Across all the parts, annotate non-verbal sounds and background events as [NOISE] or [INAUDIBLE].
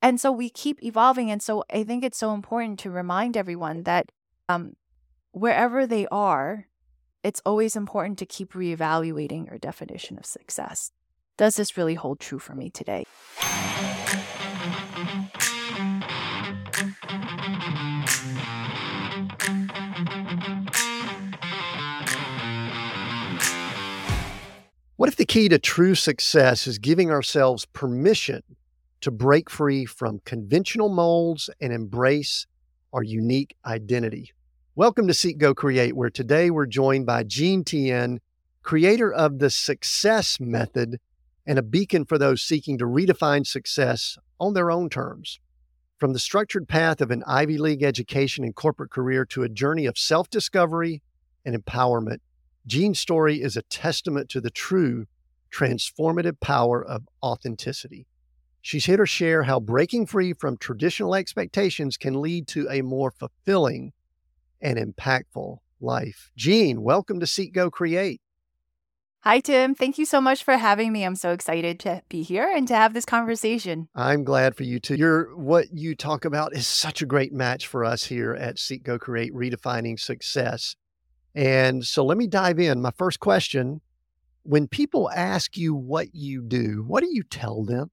And so we keep evolving. And so I think it's so important to remind everyone that um, wherever they are, it's always important to keep reevaluating your definition of success. Does this really hold true for me today? What if the key to true success is giving ourselves permission to break free from conventional molds and embrace our unique identity? Welcome to Seek Go Create, where today we're joined by Jean Tien, creator of the Success Method and a beacon for those seeking to redefine success on their own terms. From the structured path of an Ivy League education and corporate career to a journey of self discovery and empowerment, Jean's story is a testament to the true transformative power of authenticity. She's here to share how breaking free from traditional expectations can lead to a more fulfilling and impactful life. Jean, welcome to Seek Go Create. Hi, Tim. Thank you so much for having me. I'm so excited to be here and to have this conversation. I'm glad for you too. Your what you talk about is such a great match for us here at Seek Go Create, redefining success. And so let me dive in. My first question when people ask you what you do, what do you tell them?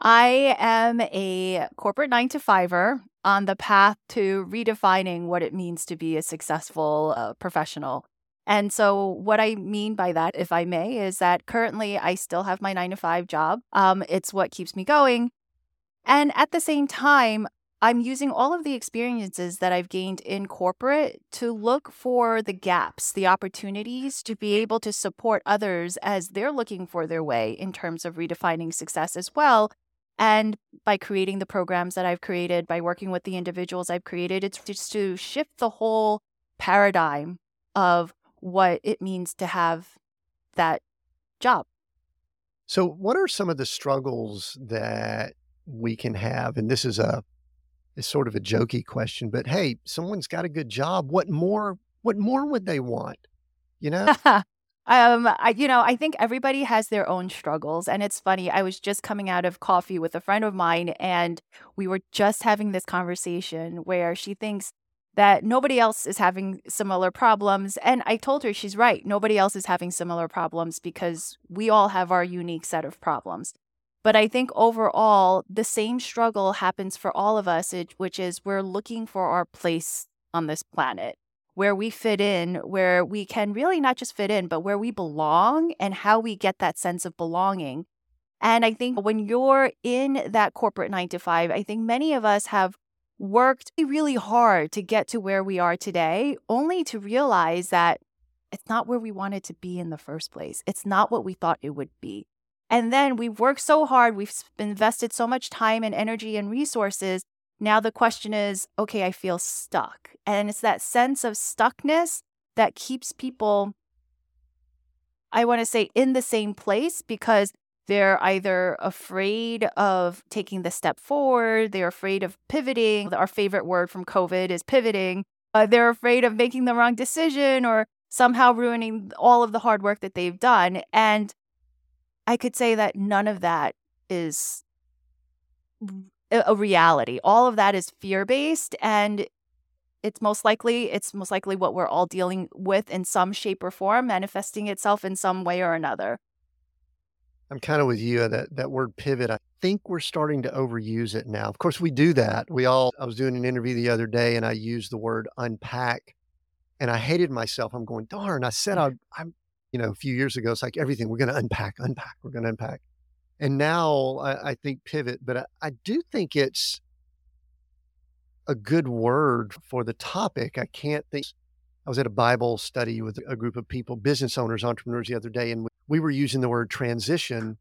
I am a corporate nine to fiver on the path to redefining what it means to be a successful uh, professional. And so, what I mean by that, if I may, is that currently I still have my nine to five job. Um, it's what keeps me going. And at the same time, I'm using all of the experiences that I've gained in corporate to look for the gaps, the opportunities to be able to support others as they're looking for their way in terms of redefining success as well. And by creating the programs that I've created, by working with the individuals I've created, it's just to shift the whole paradigm of what it means to have that job. So, what are some of the struggles that we can have? And this is a is sort of a jokey question, but hey, someone's got a good job. What more? What more would they want? You know. [LAUGHS] [LAUGHS] um, I, you know, I think everybody has their own struggles, and it's funny. I was just coming out of coffee with a friend of mine, and we were just having this conversation where she thinks that nobody else is having similar problems. And I told her she's right. Nobody else is having similar problems because we all have our unique set of problems. But I think overall, the same struggle happens for all of us, which is we're looking for our place on this planet, where we fit in, where we can really not just fit in, but where we belong and how we get that sense of belonging. And I think when you're in that corporate nine to five, I think many of us have worked really hard to get to where we are today, only to realize that it's not where we wanted to be in the first place. It's not what we thought it would be. And then we've worked so hard, we've invested so much time and energy and resources. Now the question is okay, I feel stuck. And it's that sense of stuckness that keeps people, I want to say, in the same place because they're either afraid of taking the step forward, they're afraid of pivoting. Our favorite word from COVID is pivoting. Uh, they're afraid of making the wrong decision or somehow ruining all of the hard work that they've done. And I could say that none of that is a reality. All of that is fear based and it's most likely it's most likely what we're all dealing with in some shape or form manifesting itself in some way or another. I'm kind of with you uh, that that word pivot. I think we're starting to overuse it now. Of course we do that. We all I was doing an interview the other day and I used the word unpack and I hated myself. I'm going, darn, I said I, I'm you know, a few years ago, it's like everything we're going to unpack, unpack, we're going to unpack. And now I, I think pivot, but I, I do think it's a good word for the topic. I can't think. I was at a Bible study with a group of people, business owners, entrepreneurs the other day, and we were using the word transition,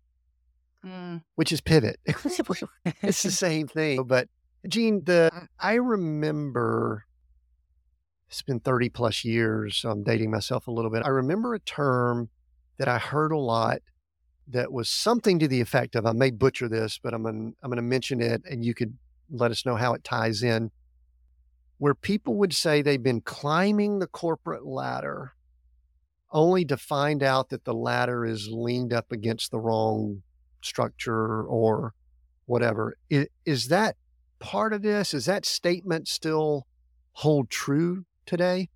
mm. which is pivot. [LAUGHS] [LAUGHS] it's the same thing. But Jean, the I remember it's been 30 plus years. So I'm dating myself a little bit. I remember a term that I heard a lot that was something to the effect of I may butcher this, but I'm gonna, I'm going to mention it and you could let us know how it ties in. Where people would say they've been climbing the corporate ladder only to find out that the ladder is leaned up against the wrong structure or whatever. Is, is that part of this? Is that statement still hold true today?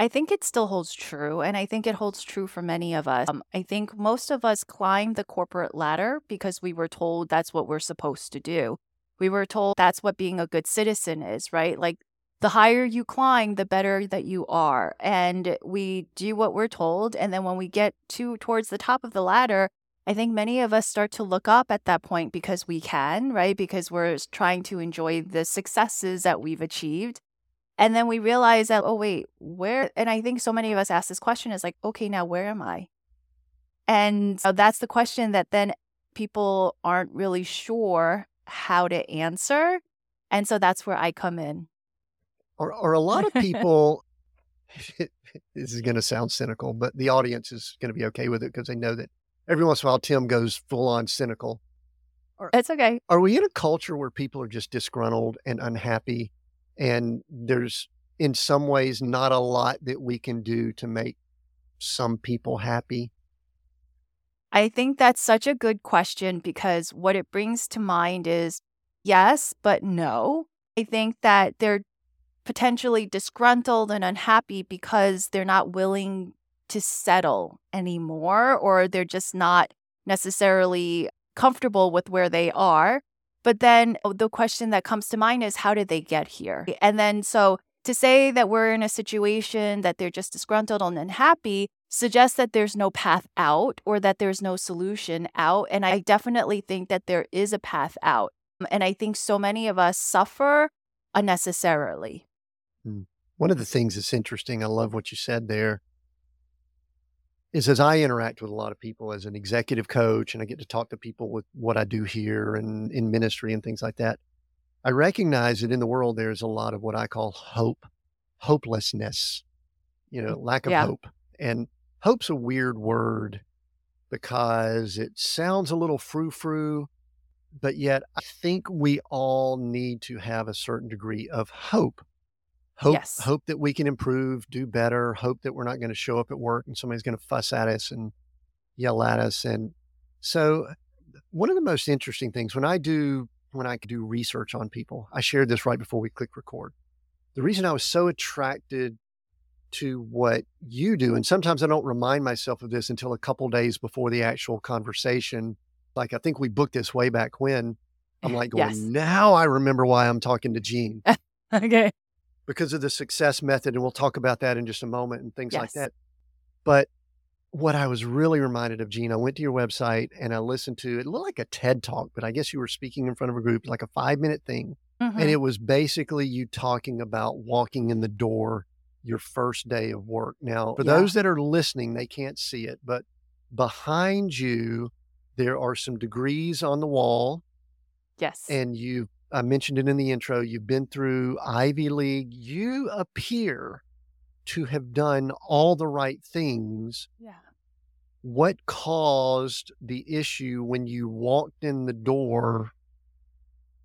I think it still holds true. And I think it holds true for many of us. Um, I think most of us climb the corporate ladder because we were told that's what we're supposed to do. We were told that's what being a good citizen is, right? Like the higher you climb, the better that you are. And we do what we're told. And then when we get to towards the top of the ladder, I think many of us start to look up at that point because we can, right? Because we're trying to enjoy the successes that we've achieved. And then we realize that, oh, wait, where? And I think so many of us ask this question is like, okay, now where am I? And so that's the question that then people aren't really sure how to answer. And so that's where I come in. Or, or a lot of [LAUGHS] people, [LAUGHS] this is going to sound cynical, but the audience is going to be okay with it because they know that every once in a while Tim goes full on cynical. It's okay. Are we in a culture where people are just disgruntled and unhappy? And there's, in some ways, not a lot that we can do to make some people happy? I think that's such a good question because what it brings to mind is yes, but no. I think that they're potentially disgruntled and unhappy because they're not willing to settle anymore, or they're just not necessarily comfortable with where they are. But then oh, the question that comes to mind is how did they get here? And then so to say that we're in a situation that they're just disgruntled and unhappy suggests that there's no path out or that there's no solution out. And I definitely think that there is a path out. And I think so many of us suffer unnecessarily. Hmm. One of the things that's interesting, I love what you said there, is as I interact with a lot of people as an executive coach and I get to talk to people with what I do here and in ministry and things like that, I recognize that in the world there's a lot of what I call hope, hopelessness, you know, mm, lack of yeah. hope. And hope's a weird word because it sounds a little frou frou, but yet I think we all need to have a certain degree of hope hope yes. hope that we can improve, do better, hope that we're not going to show up at work and somebody's going to fuss at us and yell at us. And so uh, one of the most interesting things when I do when I do research on people, I shared this right before we click record. The reason I was so attracted to what you do, and sometimes I don't remind myself of this until a couple days before the actual conversation. Like I think we booked this way back when. I'm [LAUGHS] like going, yes. now I remember why I'm talking to Jean. [LAUGHS] okay because of the success method. And we'll talk about that in just a moment and things yes. like that. But what I was really reminded of, Jean, I went to your website and I listened to it looked like a TED talk, but I guess you were speaking in front of a group, like a five minute thing. Mm-hmm. And it was basically you talking about walking in the door your first day of work. Now, for yeah. those that are listening, they can't see it, but behind you, there are some degrees on the wall. Yes. And you've I mentioned it in the intro. You've been through Ivy League. You appear to have done all the right things. Yeah. What caused the issue when you walked in the door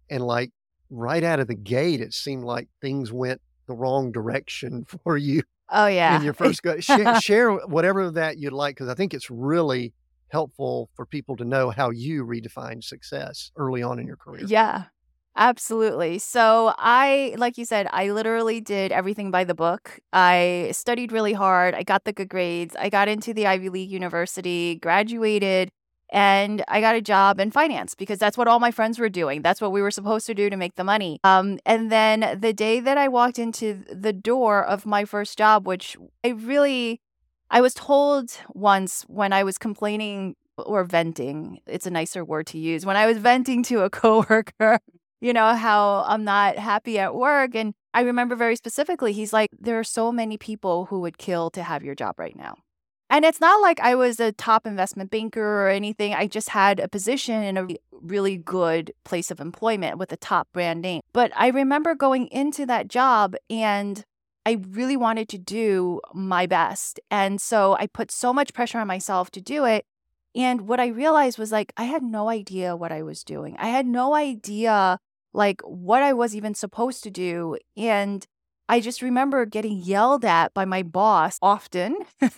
and, like, right out of the gate, it seemed like things went the wrong direction [LAUGHS] for you? Oh, yeah. In your [LAUGHS] first go, share, share whatever that you'd like, because I think it's really helpful for people to know how you redefine success early on in your career. Yeah. Absolutely. So, I, like you said, I literally did everything by the book. I studied really hard. I got the good grades. I got into the Ivy League university, graduated, and I got a job in finance because that's what all my friends were doing. That's what we were supposed to do to make the money. Um, and then the day that I walked into the door of my first job, which I really, I was told once when I was complaining or venting, it's a nicer word to use, when I was venting to a [LAUGHS] coworker you know, how I'm not happy at work. And I remember very specifically, he's like, there are so many people who would kill to have your job right now. And it's not like I was a top investment banker or anything. I just had a position in a really good place of employment with a top brand name. But I remember going into that job and I really wanted to do my best. And so I put so much pressure on myself to do it. And what I realized was like, I had no idea what I was doing. I had no idea like what I was even supposed to do. And I just remember getting yelled at by my boss often. [LAUGHS]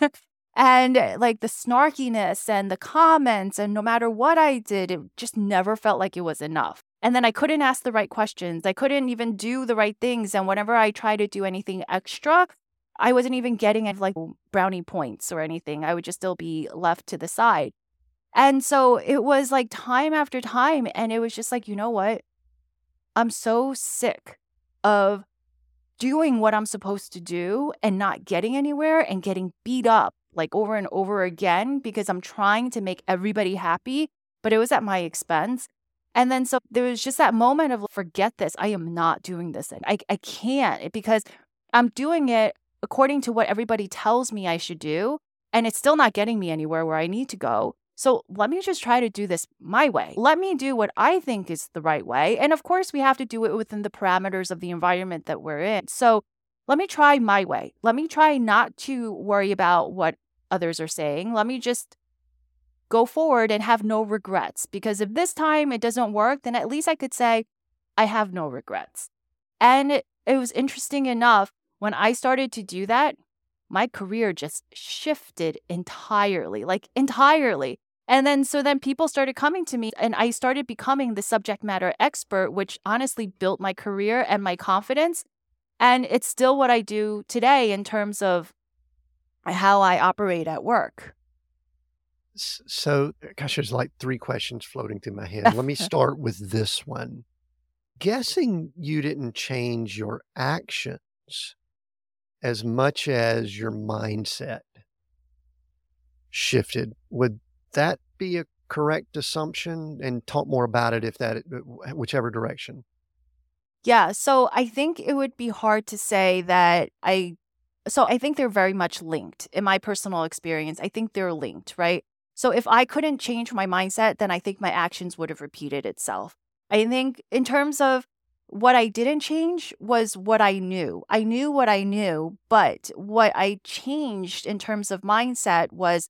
And eh, like the snarkiness and the comments, and no matter what I did, it just never felt like it was enough. And then I couldn't ask the right questions. I couldn't even do the right things. And whenever I tried to do anything extra, I wasn't even getting like brownie points or anything. I would just still be left to the side. And so it was like time after time. And it was just like, you know what? I'm so sick of doing what I'm supposed to do and not getting anywhere and getting beat up like over and over again because I'm trying to make everybody happy, but it was at my expense. And then so there was just that moment of forget this. I am not doing this. I, I can't because I'm doing it according to what everybody tells me I should do. And it's still not getting me anywhere where I need to go. So let me just try to do this my way. Let me do what I think is the right way. And of course, we have to do it within the parameters of the environment that we're in. So let me try my way. Let me try not to worry about what others are saying. Let me just go forward and have no regrets. Because if this time it doesn't work, then at least I could say, I have no regrets. And it, was interesting enough when I started to do that, my career just shifted entirely, like entirely. And then, so then people started coming to me and I started becoming the subject matter expert, which honestly built my career and my confidence. And it's still what I do today in terms of how I operate at work. So, uh, gosh, there's like three questions floating through my head. Let me [LAUGHS] start with this one. Guessing you didn't change your actions as much as your mindset shifted. Would that be a correct assumption? And talk more about it if that, uh, whichever direction. Yeah. So I think it would be hard to say that I, so I think they're very much linked in my personal experience. I think they're linked, right? So if I couldn't change my mindset, then I think my actions would have repeated itself. I think in terms of what I didn't change was what I knew. I knew what I knew, but what I changed in terms of mindset was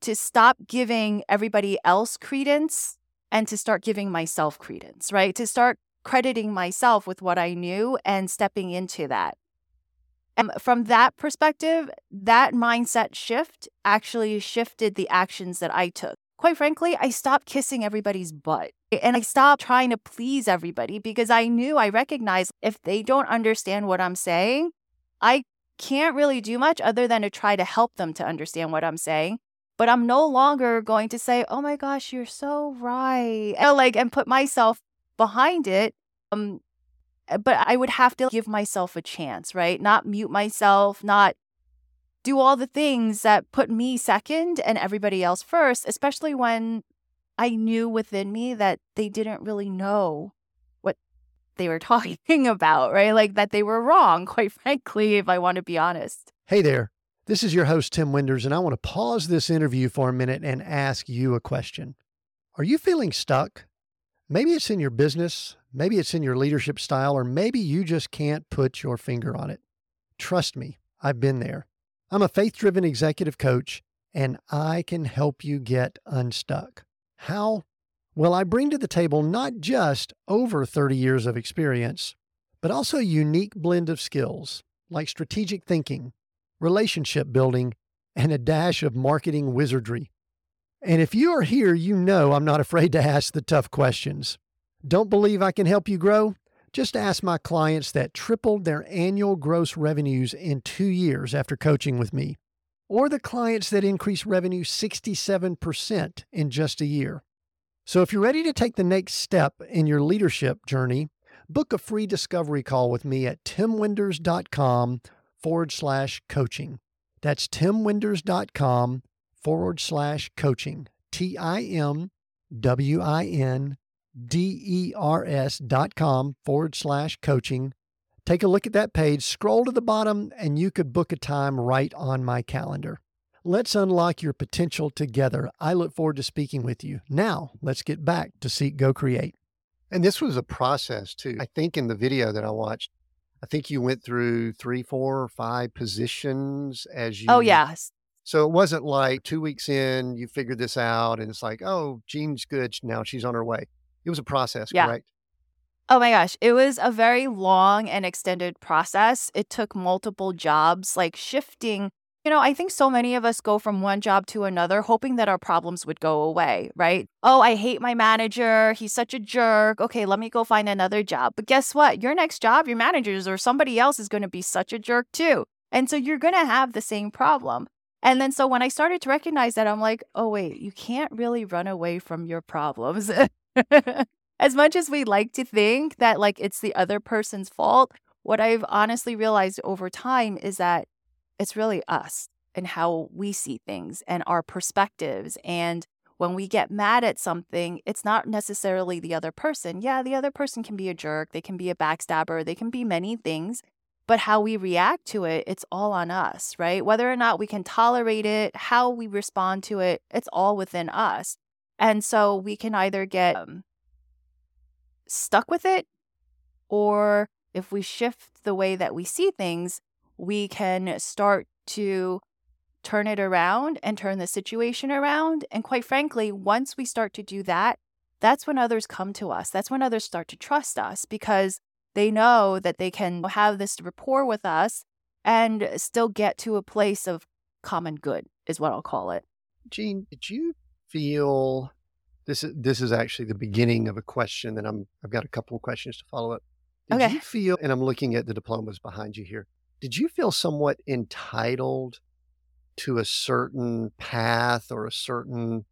to stop giving everybody else credence and to start giving myself credence, right? To start crediting myself with what I knew and stepping into that. And from that perspective, that mindset shift actually shifted the actions that I took. Quite frankly, I stopped kissing everybody's butt and I stopped trying to please everybody because I knew I recognized if they don't understand what I'm saying, I can't really do much other than to try to help them to understand what I'm saying but I'm no longer going to say, "Oh my gosh, you're so right," like and put myself behind it. Um, eh, but I would have to give myself a chance, right? Not mute myself, not do all the things that put me second and everybody else first, especially when I knew within me that they didn't really know what they were [LAUGHS] talking about, right? Like that they were wrong, quite frankly, if I want to be honest. Hey there. This is your host, Tim Winders, and I want to pause this interview for a minute and ask you a question. Are you feeling stuck? Maybe it's in your business, maybe it's in your leadership style, or maybe you just can't put your finger on it. Trust me, I've been there. I'm a faith driven executive coach, and I can help you get unstuck. How? Well, I bring to the table not just over 30 years of experience, but also a unique blend of skills like strategic thinking relationship building, and a dash of marketing wizardry. And if you are here, you know I'm not afraid to ask the tough questions. Don't believe I can help you grow? Just ask my clients that tripled their annual gross revenues in two years after coaching with me, or the clients that increased revenue 67% in just a year. So if you're ready to take the next step in your leadership journey, book a free discovery call with me at timwinders.com forward slash coaching. That's timwinders.com forward slash coaching. T I M W I N D E R S dot com forward slash coaching. Take a look at that page, scroll to the bottom, and you could book a time right on my calendar. Let's unlock your potential together. I look forward to speaking with you. Now, let's get back to Seek Go Create. And this was a process too. I think in the video that I watched, I think you went through three, four, or five positions as oh, you. Oh, yes. So it wasn't like two weeks in, you figured this out and it's like, oh, Jean's good. Now she's on her way. It was a process, yeah. correct? Oh my gosh. It was a very long and extended process. It took multiple jobs, like shifting You know, I think so many of us go from one job to another hoping that our problems would go away, right? Oh, I hate my manager. He's such a jerk. Okay, let me go find another job. But guess what? Your next job, your managers or somebody else is going to be such a jerk too. And so you're going to have the same problem. And then so when I started to recognize that, I'm like, oh, wait, you can't really run away from your problems. [LAUGHS] as much as we like to think that like it's the other person's fault, what I've honestly realized over time is that it's really us and how we see things and our perspectives. And when we get mad at something, it's not necessarily the other person. Yeah, the other person can be a jerk, they can be a backstabber, they can be many things. But how we react to it, it's all on us, right? Whether or not we can tolerate it, how we respond to it, it's all within us. And so we can either get um, stuck with it, or if we shift the way that we see things, we can start to turn it around and turn the situation around. And quite frankly, once we start to do that, that's when others come to us. That's when others start to trust us because they know that they can have this rapport with us and still get to a place of common good, is what I'll call it. Jean, did you feel this is this is actually the beginning of a question that I'm I've got a couple of questions to follow up. Did Okay. you feel and I'm looking at the diplomas behind you here. Did you feel somewhat entitled to a certain path or a certain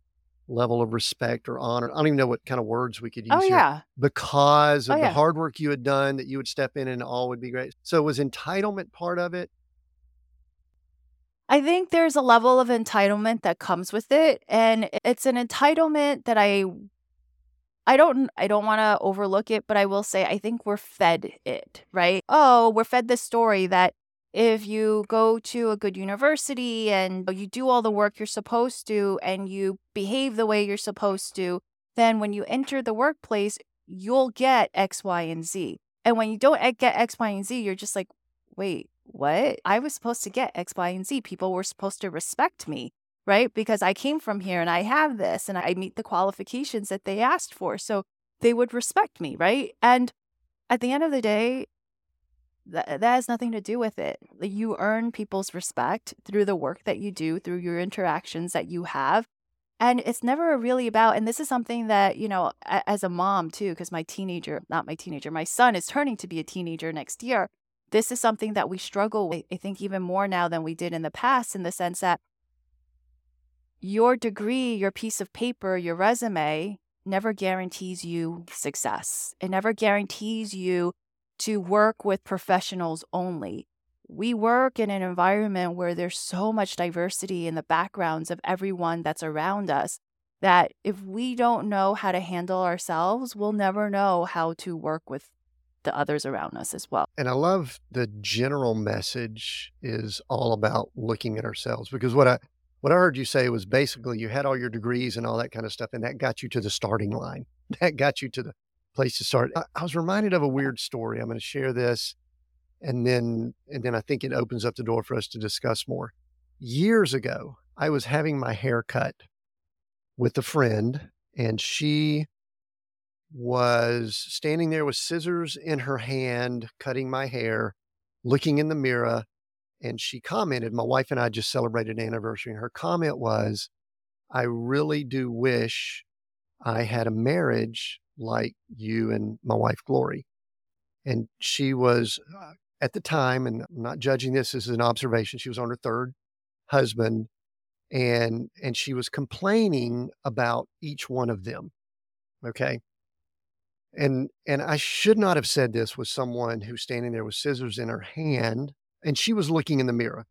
level of respect or honor? I don't even know what kind of words we could Oh, use here yeah. because Oh, of the yeah. hard work you had done that you would step in and all would be great. So was entitlement part of it? I think there's a level of entitlement that comes with it. And it's an entitlement that I I don't I don't want to overlook it, but I will say I think we're fed it, right? Oh, we're fed this story that if you go to a good university and you do all the work you're supposed to and you behave the way you're supposed to, then when you enter the workplace, you'll get X, Y, and Z. And when you don't get X, Y, and Z, you're just like, wait, what? I was supposed to get X, Y, and Z. People were supposed to respect me right? Because I came from here and I have this and I meet the qualifications that they asked for. So they would respect me, right? And at the end of the day, that, uh, that has nothing to do with it. You earn people's respect through the work that you do, through your interactions that you have. And it's never really about, and this is something that, you know, as a mom too, because my teenager, not my teenager, my son is turning to be a teenager next year. This is something that we struggle with, I think, even more now than we did in the past, in the sense that your degree, your piece of paper, your resume never guarantees you success. It never guarantees you to work with professionals only. We work in an environment where there's so much diversity in the backgrounds of everyone that's around us that if we don't know how to handle ourselves, we'll never know how to work with the others around us as well. And I love the general message is all about looking at ourselves because what I what I heard you say was basically you had all your degrees and all that kind of stuff, and that got you to the starting line. [LAUGHS] That got you to the place to start. I, I was reminded of a weird story. I'm going to share this, and then and then I think it opens up the door for us to discuss more. Years ago, I was having my hair cut with a friend, and she was standing there with scissors in her hand, cutting my hair, looking in the mirror. And she commented, My wife and I just celebrated an anniversary. And her comment was, I really do wish I had a marriage like you and my wife, Glory. And she was uh, at the time, and I'm not judging this, this is an observation, she was on her third husband. And and she was complaining about each one of them. Okay and and I should not have said this with someone who's standing there with scissors in her hand, and she was looking in the mirror.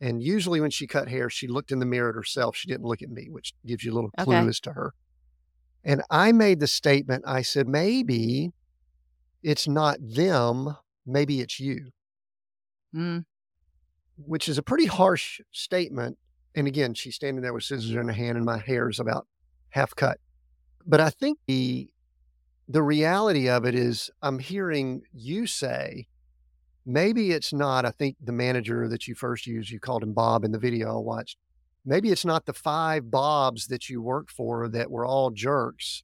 And usually when she cut hair, she looked in the mirror at herself. She didn't look at me, which gives you a little clue Okay. as to her. And I made the statement, I said, maybe it's not them, maybe it's you, Mm, which is a pretty harsh statement. And again, she's standing there with scissors in her hand, and my hair is about half cut. But I think the the reality of it is I'm hearing you say, maybe it's not, I think the manager that you first used, you called him Bob in the video I watched. Maybe it's not the five Bobs that you worked for that were all jerks.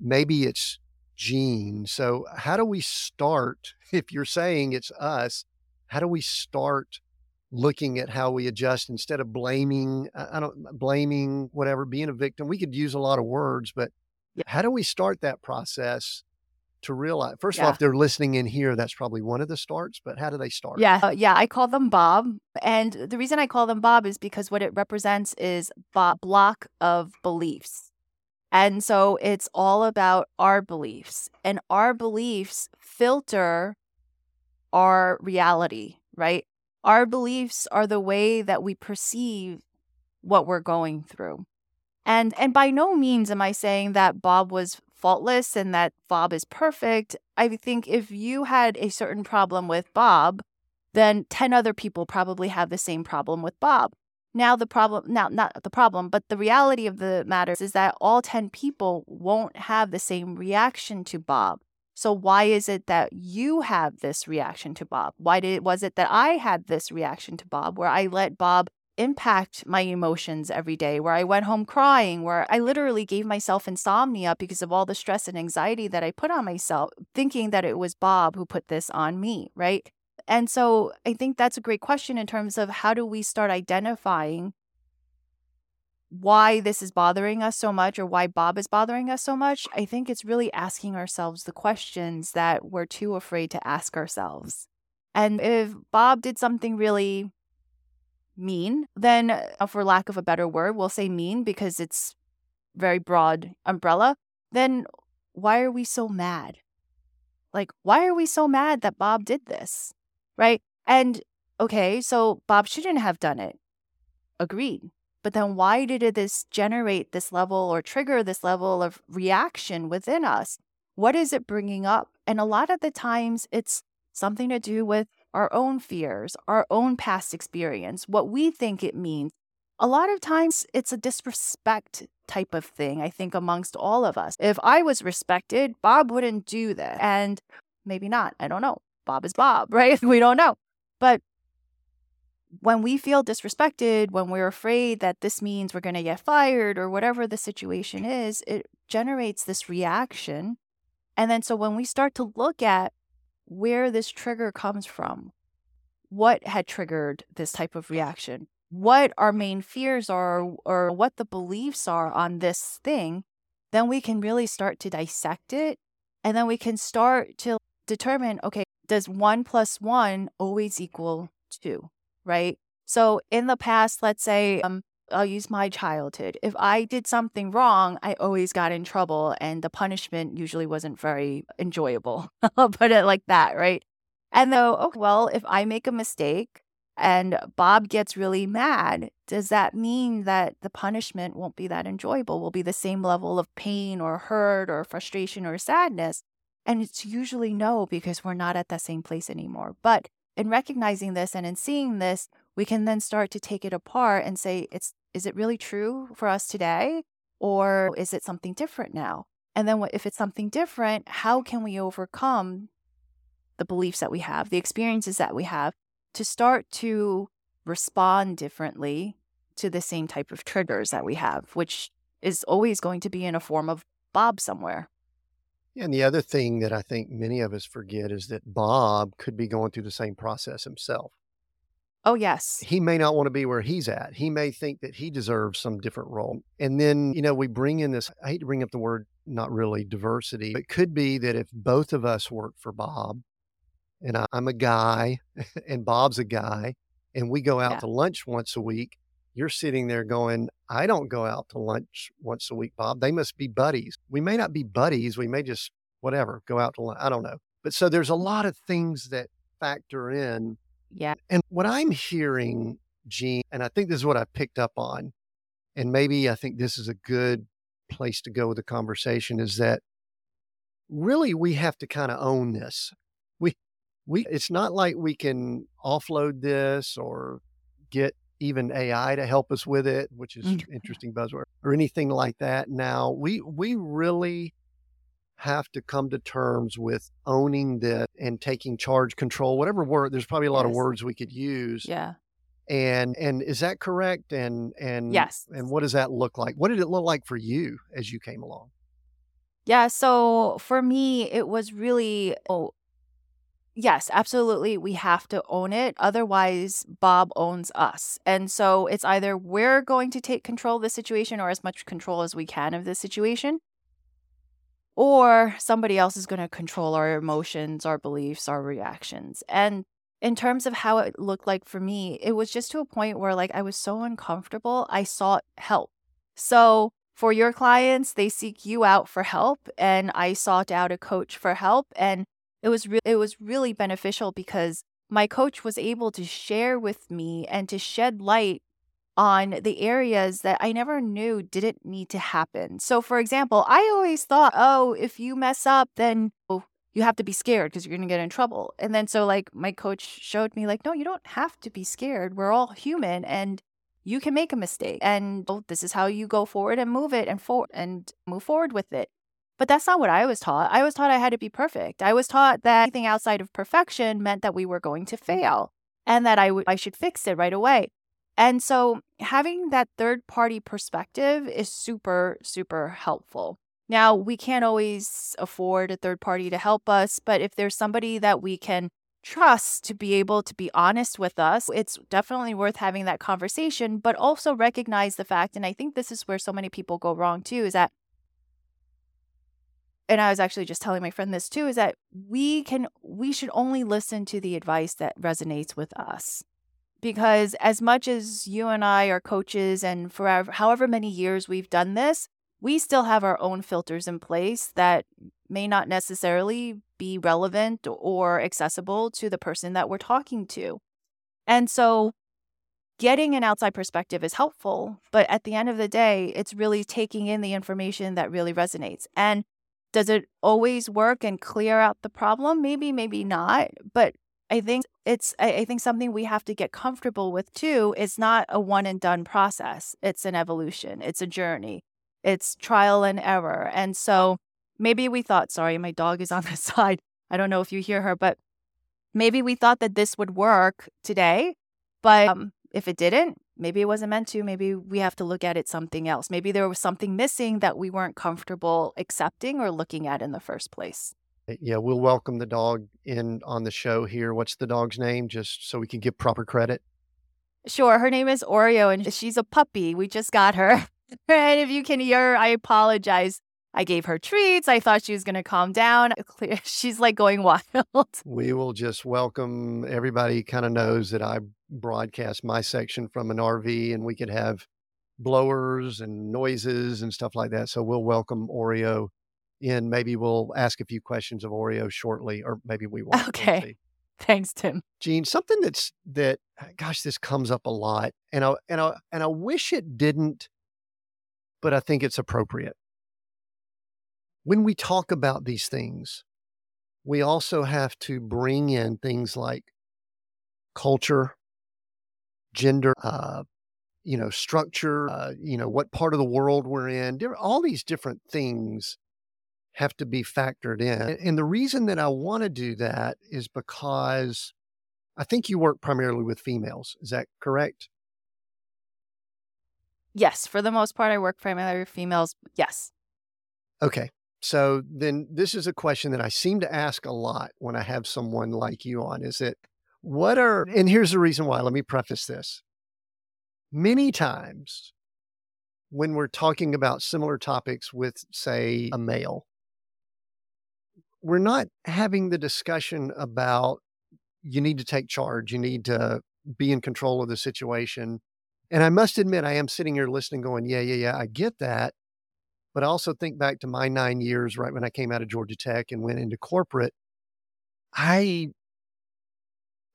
Maybe it's Jean. So, how do we start? [LAUGHS] If you're saying it's us, how do we start looking at how we adjust instead of blaming, I don't blaming whatever, being a victim. We could use a lot of words, but how do we start that process to realize? First of Yeah. all, if they're listening in here, that's probably one of the starts, but how do they start? Yeah, uh, yeah, I call them Bob, and the reason I call them Bob is because what it represents is Bob block of beliefs. And so it's all about our beliefs, and our beliefs filter our reality, right? Our beliefs are the way that we perceive what we're going through. And and by no means am I saying that Bob was faultless and that Bob is perfect. I think if you had a certain problem with Bob, then 10 other people probably have the same problem with Bob. Now the problem now not the problem, but the reality of the matter is that all 10 people won't have the same reaction to Bob. So why is it that you have this reaction to Bob? Why did was it that I had this reaction to Bob where I let Bob impact my emotions every day, where I went home crying, where I literally gave myself insomnia because of all the stress and anxiety that I put on myself, thinking that it was Bob who put this on me, right? And so I think that's a great question in terms of how do we start identifying why this is bothering us so much or why Bob is bothering us so much. I think it's really asking ourselves the questions that we're too afraid to ask ourselves. And if Bob did something really mean, then uh, for lack of a better word, we'll say mean because it's very broad umbrella, then why are we so mad? Like, why are we so mad that Bob did this? Right? And okay, so Bob shouldn't have done it. Agreed. But then why did this generate this level or trigger this level of reaction within us? What is it bringing up? And a lot of the times it's something to do with our own fears, our own past experience, what we think it means. A lot of times it's a disrespect type of thing, I think, amongst all of us. If I was respected, Bob wouldn't do that. And maybe not. I don't know. Bob is Bob, [LAUGHS] right? We don't know. But when we feel disrespected, when we're afraid that this means we're going to get fired or whatever the situation is, it generates this reaction. And then so when we start to look at where this trigger comes from, what had triggered this type of reaction, what our main fears are, or what the beliefs are on this thing, then we can really start to dissect it. And then we can start to determine okay, does one plus one always equal two? right? So in the past, let's say um, I'll use my childhood. If I did something wrong, I always got in trouble, and the punishment usually wasn't very enjoyable. [LAUGHS] I'll put it like that, right? And though, okay, well, if I make a mistake and Bob gets really mad, does that mean that the punishment won't be that enjoyable? Will be the same level of pain or hurt or frustration or sadness? And it's usually no, because we're not at that same place anymore. But in recognizing this and in seeing this, we can then start to take it apart and say, it's is it really true for us today? Or is it something different now? And then if it's something different, how can we overcome the beliefs that we have, the experiences that we have, to start to respond differently to the same type of triggers that we have, which is always going to be in a form of Bob somewhere. And the other thing that I think many of us forget is that Bob could be going through the same process himself. Oh, yes. He may not want to be where he's at. He may think that he deserves some different role. And then, you know, we bring in this, I hate to bring up the word not really diversity. It could be that if both of us work for Bob and I, I'm a guy [LAUGHS] and Bob's a guy and we go out Yeah. to lunch once a week, you're sitting there going, I don't go out to lunch once a week, Bob. They must be buddies. We may not be buddies. We may just, whatever, go out to lunch. I don't know. But so there's a lot of things that factor in. Yeah. And what I'm hearing, Jean, and I think this is what I picked up on, and maybe I think this is a good place to go with the conversation is that really we have to kind of own this. We we it's not like we can offload this or get even AI to help us with it, which is Mm. interesting buzzword, or anything like that. Now we we really have to come to terms with owning this and taking charge control, whatever word there's probably a lot of words we could use. Yeah. And and is that correct? And and Yes. and what does that look like? What did it look like for you as you came along? Yeah. So for me, it was really, oh, Yes, absolutely. We have to own it. Otherwise, Bob owns us. And so it's either we're going to take control of the situation or as much control as we can of the situation, or somebody else is going to control our emotions, our beliefs, our reactions. And in terms of how it looked like for me, it was just to a point where like I was so uncomfortable, I sought help. So for your clients, they seek you out for help and I sought out a coach for help and it was re- it was really beneficial because my coach was able to share with me and to shed light on the areas that I never knew didn't need to happen. So for example, I always thought, "Oh, if you mess up, then oh, you have to be scared because you're going to get in trouble." And then so like my coach showed me like, "No, you don't have to be scared. We're all human and you can make a mistake and oh, this is how you go forward and move it and forward and move forward with it." But that's not what I was taught. I was taught I had to be perfect. I was taught that anything outside of perfection meant that we were going to fail and that I, w- I should fix it right away. And so having that third party perspective is super, super helpful. Now, we can't always afford a third party to help us, but if there's somebody that we can trust to be able to be honest with us, it's definitely worth having that conversation, but also recognize the fact, and I think this is where so many people go wrong too, is that and I was actually just telling my friend this too is that we can we should only listen to the advice that resonates with us. Because as much as you and I are coaches and forever however many years we've done this, we still have our own filters in place that may not necessarily be relevant or accessible to the person that we're talking to. And so getting an outside perspective is helpful, but at the end of the day, it's really taking in the information that really resonates. And does it always work and clear out the problem? Maybe, maybe not. But I think it's I think something we have to get comfortable with too. It's not a one and done process. It's an evolution. It's a journey. It's trial and error. And so maybe we thought, sorry, my dog is on [LAUGHS] the side. I don't know if you hear her, but maybe we thought that this would work today. But um, if it didn't, maybe it wasn't meant to. Maybe we have to look at it something else. Maybe there was something missing that we weren't comfortable accepting or looking at in the first place. Eh, yeah, we'll welcome the dog in on the show here. What's the dog's name, just so we can give proper credit? Sure. Her name is Oreo, and she's a puppy. We just got her. [LAUGHS] and if you can hear, I apologize. I gave her treats. I thought she was going to calm down. [LAUGHS] She's like going [LAUGHS] wild. We will just welcome everybody, kind of knows that I broadcast my section from an RV and we could have blowers and noises and stuff like that. So we'll welcome Oreo in. Maybe we'll ask a few questions of Oreo shortly, or maybe we [LAUGHS] won't. Okay. Thanks, Tim. Jean, something that's that gosh, this comes up a lot. And I and I and I wish it didn't, but I think it's appropriate. When we talk about these things, we also have to bring in things like culture, gender, uh, you know, structure, uh, you know, what part of the world we're in. All these different things have to be factored in. And the reason that I want to do that is because I think you work primarily with females. Is that correct? Yes, for the most part, I work primarily with females. Yes. Okay. So then this is a question that I seem to ask a lot when I have someone like you on is that what are, and here's the reason why. Let me preface this. Many times when we're talking about similar topics with, say, a male, we're not having the discussion about you need to take charge, you need to be in control of the situation. And I must admit, I am sitting here listening, going, yeah, yeah, yeah, I get that. But I also think back to my nine years right when I came out of Georgia Tech and went into corporate. I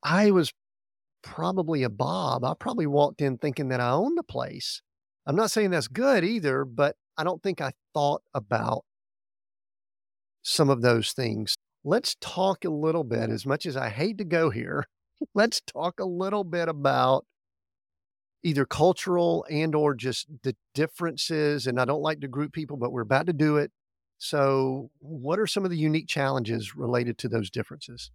I was probably a Bob. I probably walked in thinking that I owned the place. I'm not saying that's good either, but I don't think I thought about some of those things. Let's talk a little bit, as much as I hate to go here, [LAUGHS] let's talk a little bit about either cultural and or just the differences and I don't like to group people but we're about to do it. So, what are some of the unique challenges related to those differences?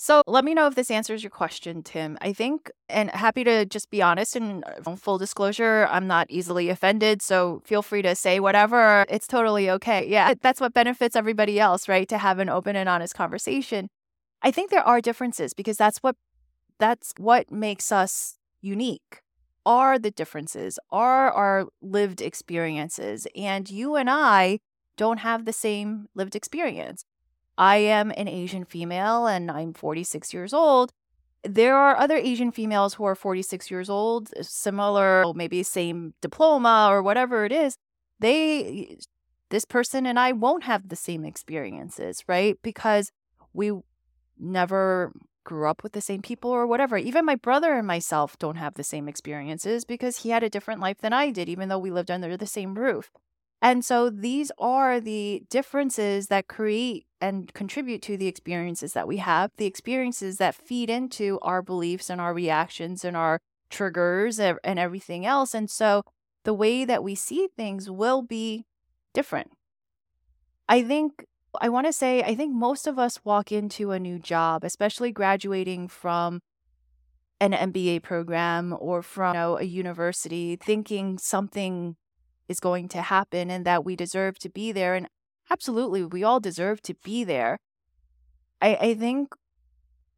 So let me know if this answers your question, Tim. I think, and happy to just be honest and uh, full disclosure, I'm not easily offended. So feel free to say whatever. It's totally okay. Yeah, that's what benefits everybody else, right? To have an open and honest conversation. I think there are differences because that's what that's what makes us unique. Are the differences, are our lived experiences. And you and I don't have the same lived experience. I am an Asian female and I'm 46 years old. There are other Asian females who are 46 years old, uh, similar, oh, maybe same diploma or whatever it is. They, this person and I won't have the same experiences, right? Because we never grew up with the same people or whatever. Even my brother and myself don't have the same experiences because he had a different life than I did, even though we lived under the same roof. And so these are the differences that create and contribute to the experiences that we have, the experiences that feed into our beliefs and our reactions and our triggers and everything else. And so the way that we see things will be different. I think I want to say, I think most of us walk into a new job, especially graduating from an MBA program or from you know, a university, thinking something is going to happen and that we deserve to be there. And absolutely, we all deserve to be there. I, I think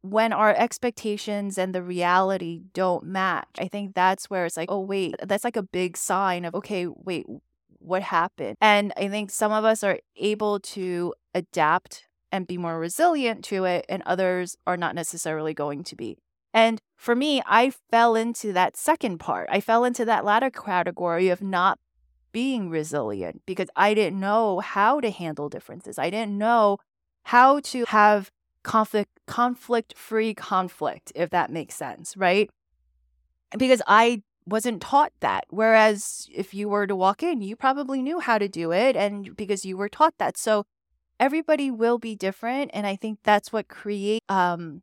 when our expectations and the reality don't match, I think that's where it's like, oh, wait, that's like a big sign of, okay, wait, what happened? And I think some of us are able to adapt and be more resilient to it, and others are not necessarily going to be. And for me, I fell into that second part. I fell into that latter category of not being resilient because I didn't know how to handle differences. I didn't know how to have conflict conflict free conflict if that makes sense, right? Because I wasn't taught that. Whereas if you were to walk in, you probably knew how to do it and because you were taught that. So everybody will be different and I think that's what create um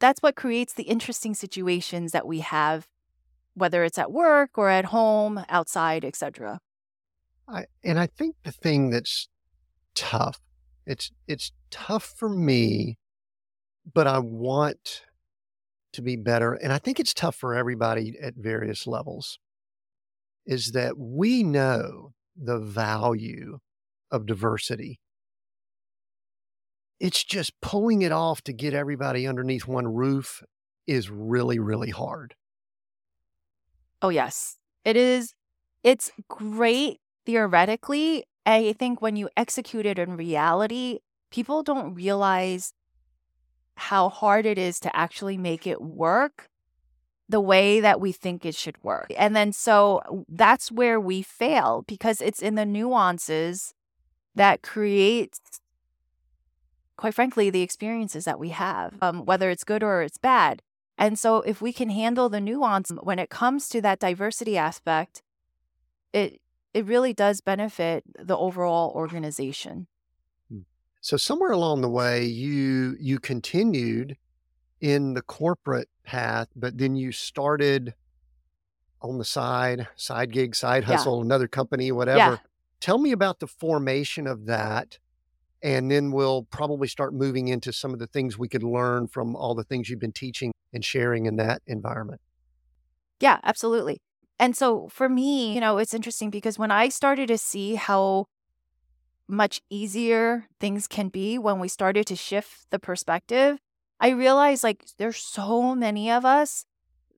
that's what creates the interesting situations that we have whether it's at work or at home, outside, etc. I, and I think the thing that's tough, it's it's tough for me, but I want to be better, and I think it's tough for everybody at various levels. Is that we know the value of diversity. It's just pulling it off to get everybody underneath one roof is really, really hard. Oh, yes. It is. It's great theoretically. I think when you execute it in reality, people don't realize how hard it is to actually make it work the way that we think it should work. And then so that's where we fail because it's in the nuances that creates quite frankly the experiences that we have um, whether it's good or it's bad and so if we can handle the nuance when it comes to that diversity aspect, it it really does benefit the overall organization. So somewhere along the way you you continued in the corporate path, but then you started on the side, side gig, side hustle, yeah. another company, whatever. Yeah. Tell me about the formation of that and then we'll probably start moving into some of the things we could learn from all the things you've been teaching and sharing in that environment. Yeah, absolutely. And so for me, you know, it's interesting because when I started to see how much easier things can be when we started to shift the perspective, I realized like there's so many of us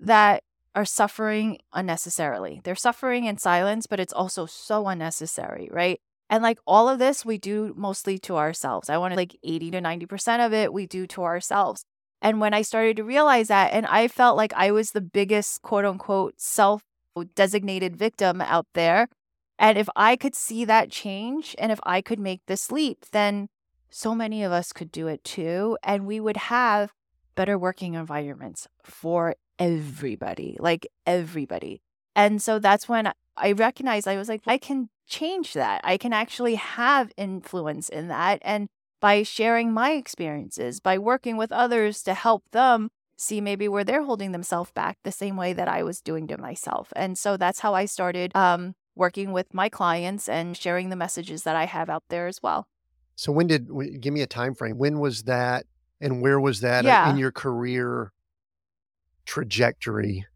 that are suffering unnecessarily. They're suffering in silence, but it's also so unnecessary, right? And like all of this, we do mostly to ourselves. I want to like 80 to 90% of it we do to ourselves. And when I started to realize that, and I felt like I was the biggest quote unquote self designated victim out there. And if I could see that change and if I could make this leap, then so many of us could do it too. And we would have better working environments for everybody, like everybody. And so that's when I recognized I was like, I can change that. I can actually have influence in that. And by sharing my experiences, by working with others to help them see maybe where they're holding themselves back the same way that I was doing to myself. And so that's how I started um, working with my clients and sharing the messages that I have out there as well. So when did give me a time frame? When was that and where was that uh, yeah. in your career trajectory?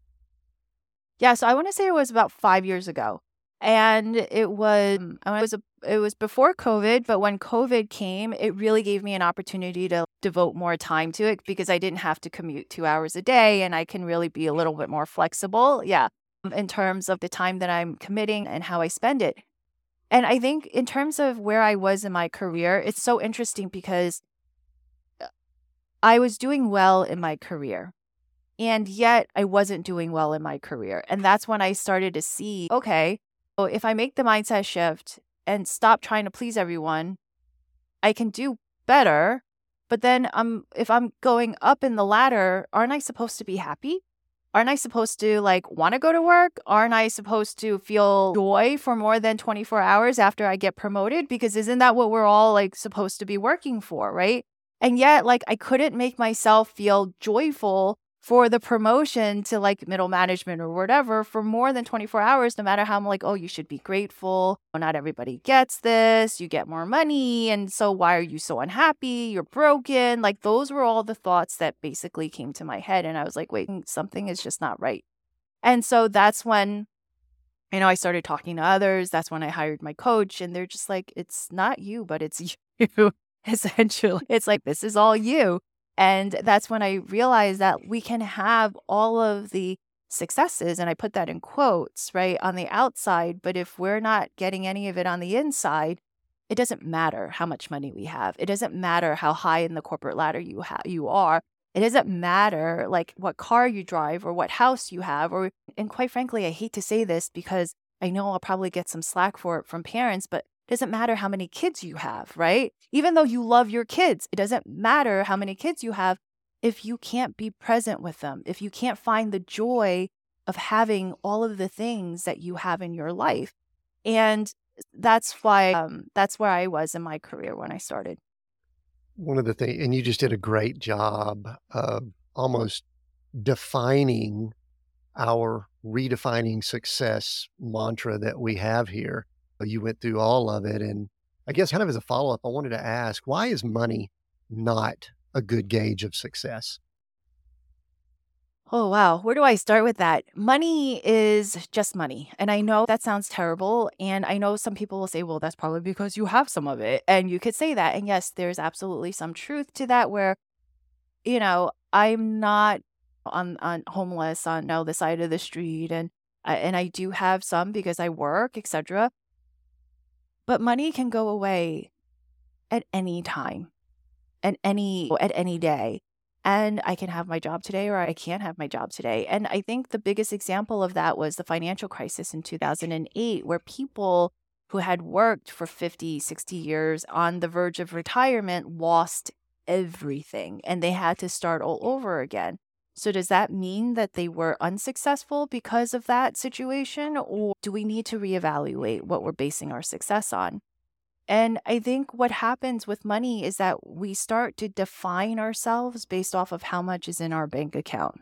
Yeah, so I want to say it was about 5 years ago and it was mm, I was a it was before COVID, but when COVID came, it really gave me an opportunity to devote more time to it because I didn't have to commute two hours a day and I can really be a little bit more flexible. Yeah. In terms of the time that I'm committing and how I spend it. And I think in terms of where I was in my career, it's so interesting because uh, I was doing well in my career. And yet I wasn't doing well in my career. And that's when I started to see okay, if I make the mindset shift and stop trying to please everyone, I can do better. But then um if I'm going up in the ladder, aren't I supposed to be happy? Aren't I supposed to like want to go to work? Aren't I supposed to feel joy for more than 24 hours after I get promoted? Because isn't that what we're all like supposed to be working for, right? And yet, like, I couldn't make myself feel joyful for the promotion to like middle management or whatever for more than 24 hours, no matter how I'm like, oh, you should be grateful. Oh, not everybody gets this. You get more money. And so why are you so unhappy? You're broken. Like those were all the thoughts that basically came to my head. And I was like, wait, mm, something is just not right. And so that's when, you know, I started talking to others. That's when I hired my coach. And they're just like, it's not you, but it's [LAUGHS] you. Essentially, it's like, this is all you. And that's when I realized that we can have all of the successes, and I put that in quotes, right, on the outside. But if we're not getting any of it on the inside, it doesn't matter how much money we have. It doesn't matter how high in the corporate ladder you ha- you are. It doesn't matter like what car you drive or what house you have or and quite frankly, I hate to say this because I know I'll probably get some slack for it from parents, but doesn't matter how many kids you have, right? Even though you love your kids, it doesn't matter how many kids you have if you can't be present with them, if you can't find the joy of having all of the things that you have in your life. And that's why um, that's where I was in my career when I started. One of the things, and you just did a great job of almost defining our redefining success mantra that we have here you went through all of it. And I guess, kind of as a follow up, I wanted to ask why is money not a good gauge of success? Oh, wow. Where do I start with that? Money is just money. And I know that sounds terrible. And I know some people will say, well, that's probably because you have some of it. And you could say that. And yes, there's absolutely some truth to that where, you know, I'm not on, on homeless on no, the side of the street. And, uh, and I do have some because I work, etc. But money can go away at any time at any at any day. And I can have my job today or I can't have my job today. And I think the biggest example of that was the financial crisis in 2008 where people who had worked for 50, 60 years on the verge of retirement lost everything and they had to start all over again. So, does that mean that they were unsuccessful because of that situation? Or do we need to reevaluate what we're basing our success on? And I think what happens with money is that we start to define ourselves based off of how much is in our bank account.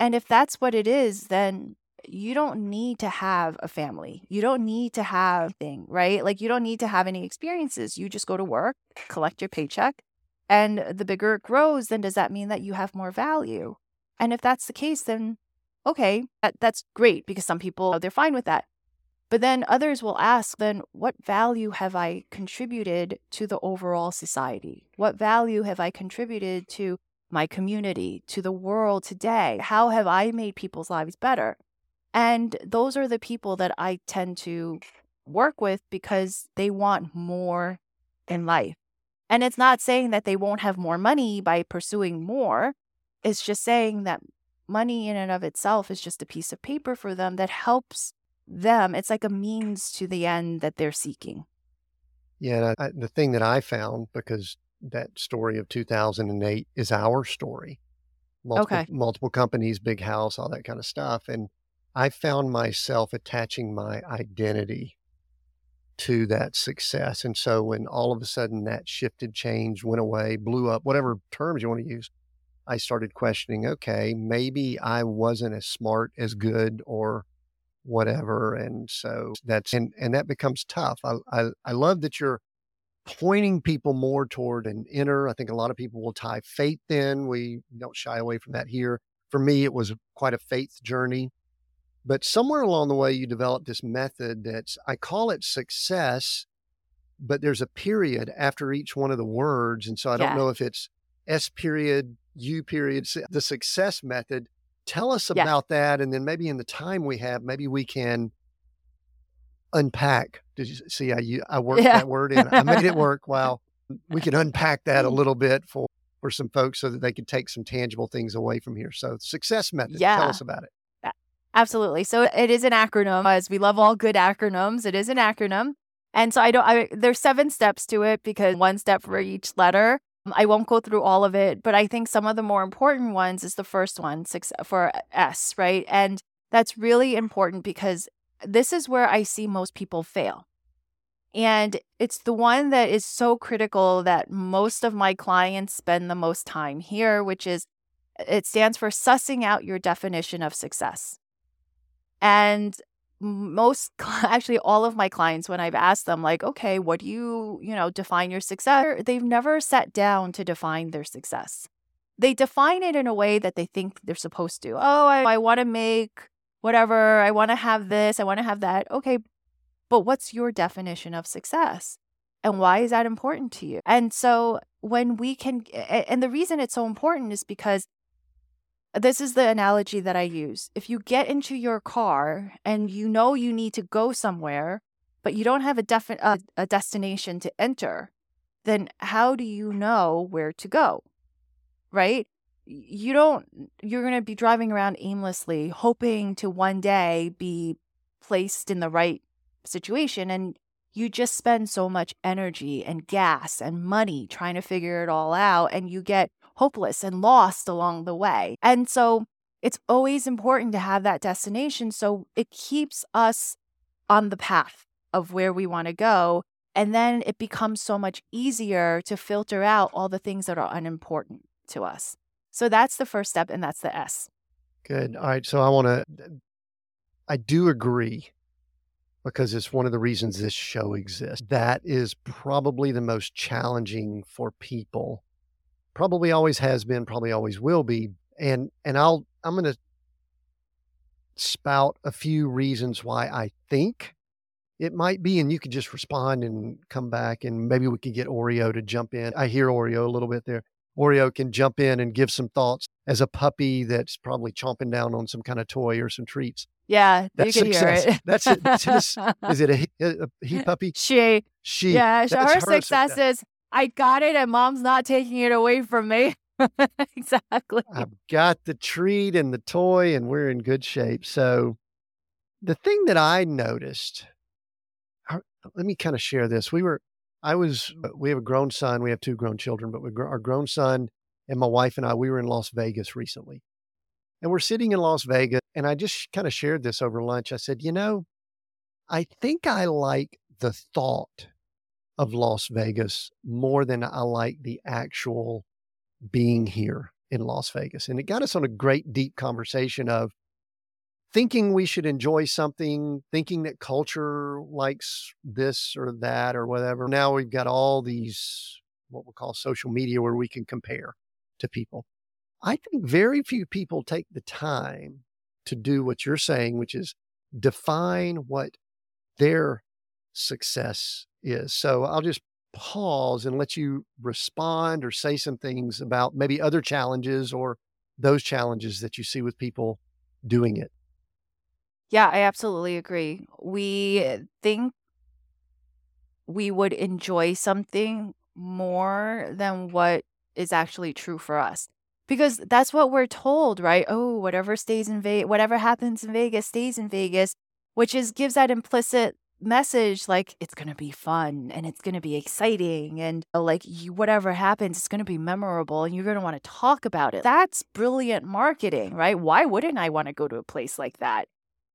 And if that's what it is, then you don't need to have a family. You don't need to have thing, right? Like you don't need to have any experiences. You just go to work, collect your paycheck, and the bigger it grows, then does that mean that you have more value? And if that's the case, then okay, that, that's great because some people, they're fine with that. But then others will ask, then what value have I contributed to the overall society? What value have I contributed to my community, to the world today? How have I made people's lives better? And those are the people that I tend to work with because they want more in life. And it's not saying that they won't have more money by pursuing more. It's just saying that money in and of itself is just a piece of paper for them that helps them. It's like a means to the end that they're seeking. Yeah. I, the thing that I found, because that story of 2008 is our story multiple, okay. multiple companies, big house, all that kind of stuff. And I found myself attaching my identity to that success. And so when all of a sudden that shifted, changed, went away, blew up, whatever terms you want to use, I started questioning, okay, maybe I wasn't as smart, as good, or whatever. And so that's and and that becomes tough. I I, I love that you're pointing people more toward an inner. I think a lot of people will tie faith in. We don't shy away from that here. For me, it was quite a faith journey But somewhere along the way, you developed this method that's, I call it success, but there's a period after each one of the words. And so I don't know if it's S period, U period, the success method. Tell us Yeah. about that. And then maybe in the time we have, maybe we can unpack. Did you see how you, I worked Yeah. that word in? I made it work. [LAUGHS] Wow. We can unpack that a Mm. little bit for, for some folks so that they can take some tangible things away from here. So success method, tell us about it. Absolutely. So it is an acronym, as we love all good acronyms. It is an acronym. And so I don't, I, there's seven steps to it because one step for each letter. I won't go through all of it, but I think some of the more important ones is the first one for S, right? And that's really important because this is where I see most people fail. And it's the one that is so critical that most of my clients spend the most time here, which is it stands for sussing out your definition of success. And most, [LAUGHS] actually, all of my clients, when I've asked them, like, okay, what do you, you know, define your success? They've never sat down to define their success. They define it in a way that they think they're supposed to. Oh, I, I want to make whatever. I want to have this. I want to have that. Okay. But what's your definition of success? And why is that important to you? And so when we can, and the reason it's so important is because this is the analogy that I use. If you get into your car and you know you need to go somewhere, but you don't have a, defi- a, a destination to enter, then how do you know where to go? Right? You don't, you're going to be driving around aimlessly, hoping to one day be placed in the right situation. And you just spend so much energy and gas and money trying to figure it all out. And you get hopeless and lost along the way. And so it's always important to have that destination so it keeps us on the path of where we want to go. And then it becomes so much easier to filter out all the things that are unimportant to us. So that's the first step, and that's the S. Good. All right. So I want to, uh, I do agree because it's one of the reasons this show exists. That is probably the most challenging for people. Probably always has been, probably always will be. And and I'll I'm going to spout a few reasons why I think it might be and you could just respond and come back and maybe we could get Oreo to jump in. I hear Oreo a little bit there. Oreo can jump in and give some thoughts as a puppy that's probably chomping down on some kind of toy or some treats. Yeah, That's you can success. hear it. That's it. That's [LAUGHS] his- Is it a he, a, a he puppy? she, She. yeah, her, her success, success. is I got it and mom's not taking it away from me. [LAUGHS] exactly. I've got the treat and the toy, and we're in good shape. So, the thing that I noticed, let me kind of share this. We were, I was, uh, we have a grown son. We have two grown children, but we, our grown son and my wife and I, we were in Las Vegas recently. And we're sitting in Las Vegas, and I just kind of shared this over lunch. I said, you know, I think I like the thought of Las Vegas more than I like the actual being here in Las Vegas. And it got us on a great, deep conversation of thinking we should enjoy something, thinking that culture likes this or that or whatever. Now we've got all these, what we'll call social media, where we can compare to people. I think very few people take the time to do what you're saying, which is define what their success is. So I'll just pause and let you respond or say some things about maybe other challenges or those challenges that you see with people doing it. Yeah, I absolutely agree. We think we would enjoy something more than what is actually true for us. Because that's what we're told, right? Oh, whatever stays in Vegas, whatever happens in Vegas stays in Vegas, which is gives that implicit message like it's going to be fun and it's going to be exciting and uh, like you, whatever happens it's going to be memorable and you're going to want to talk about it. That's brilliant marketing, right? Why wouldn't I want to go to a place like that?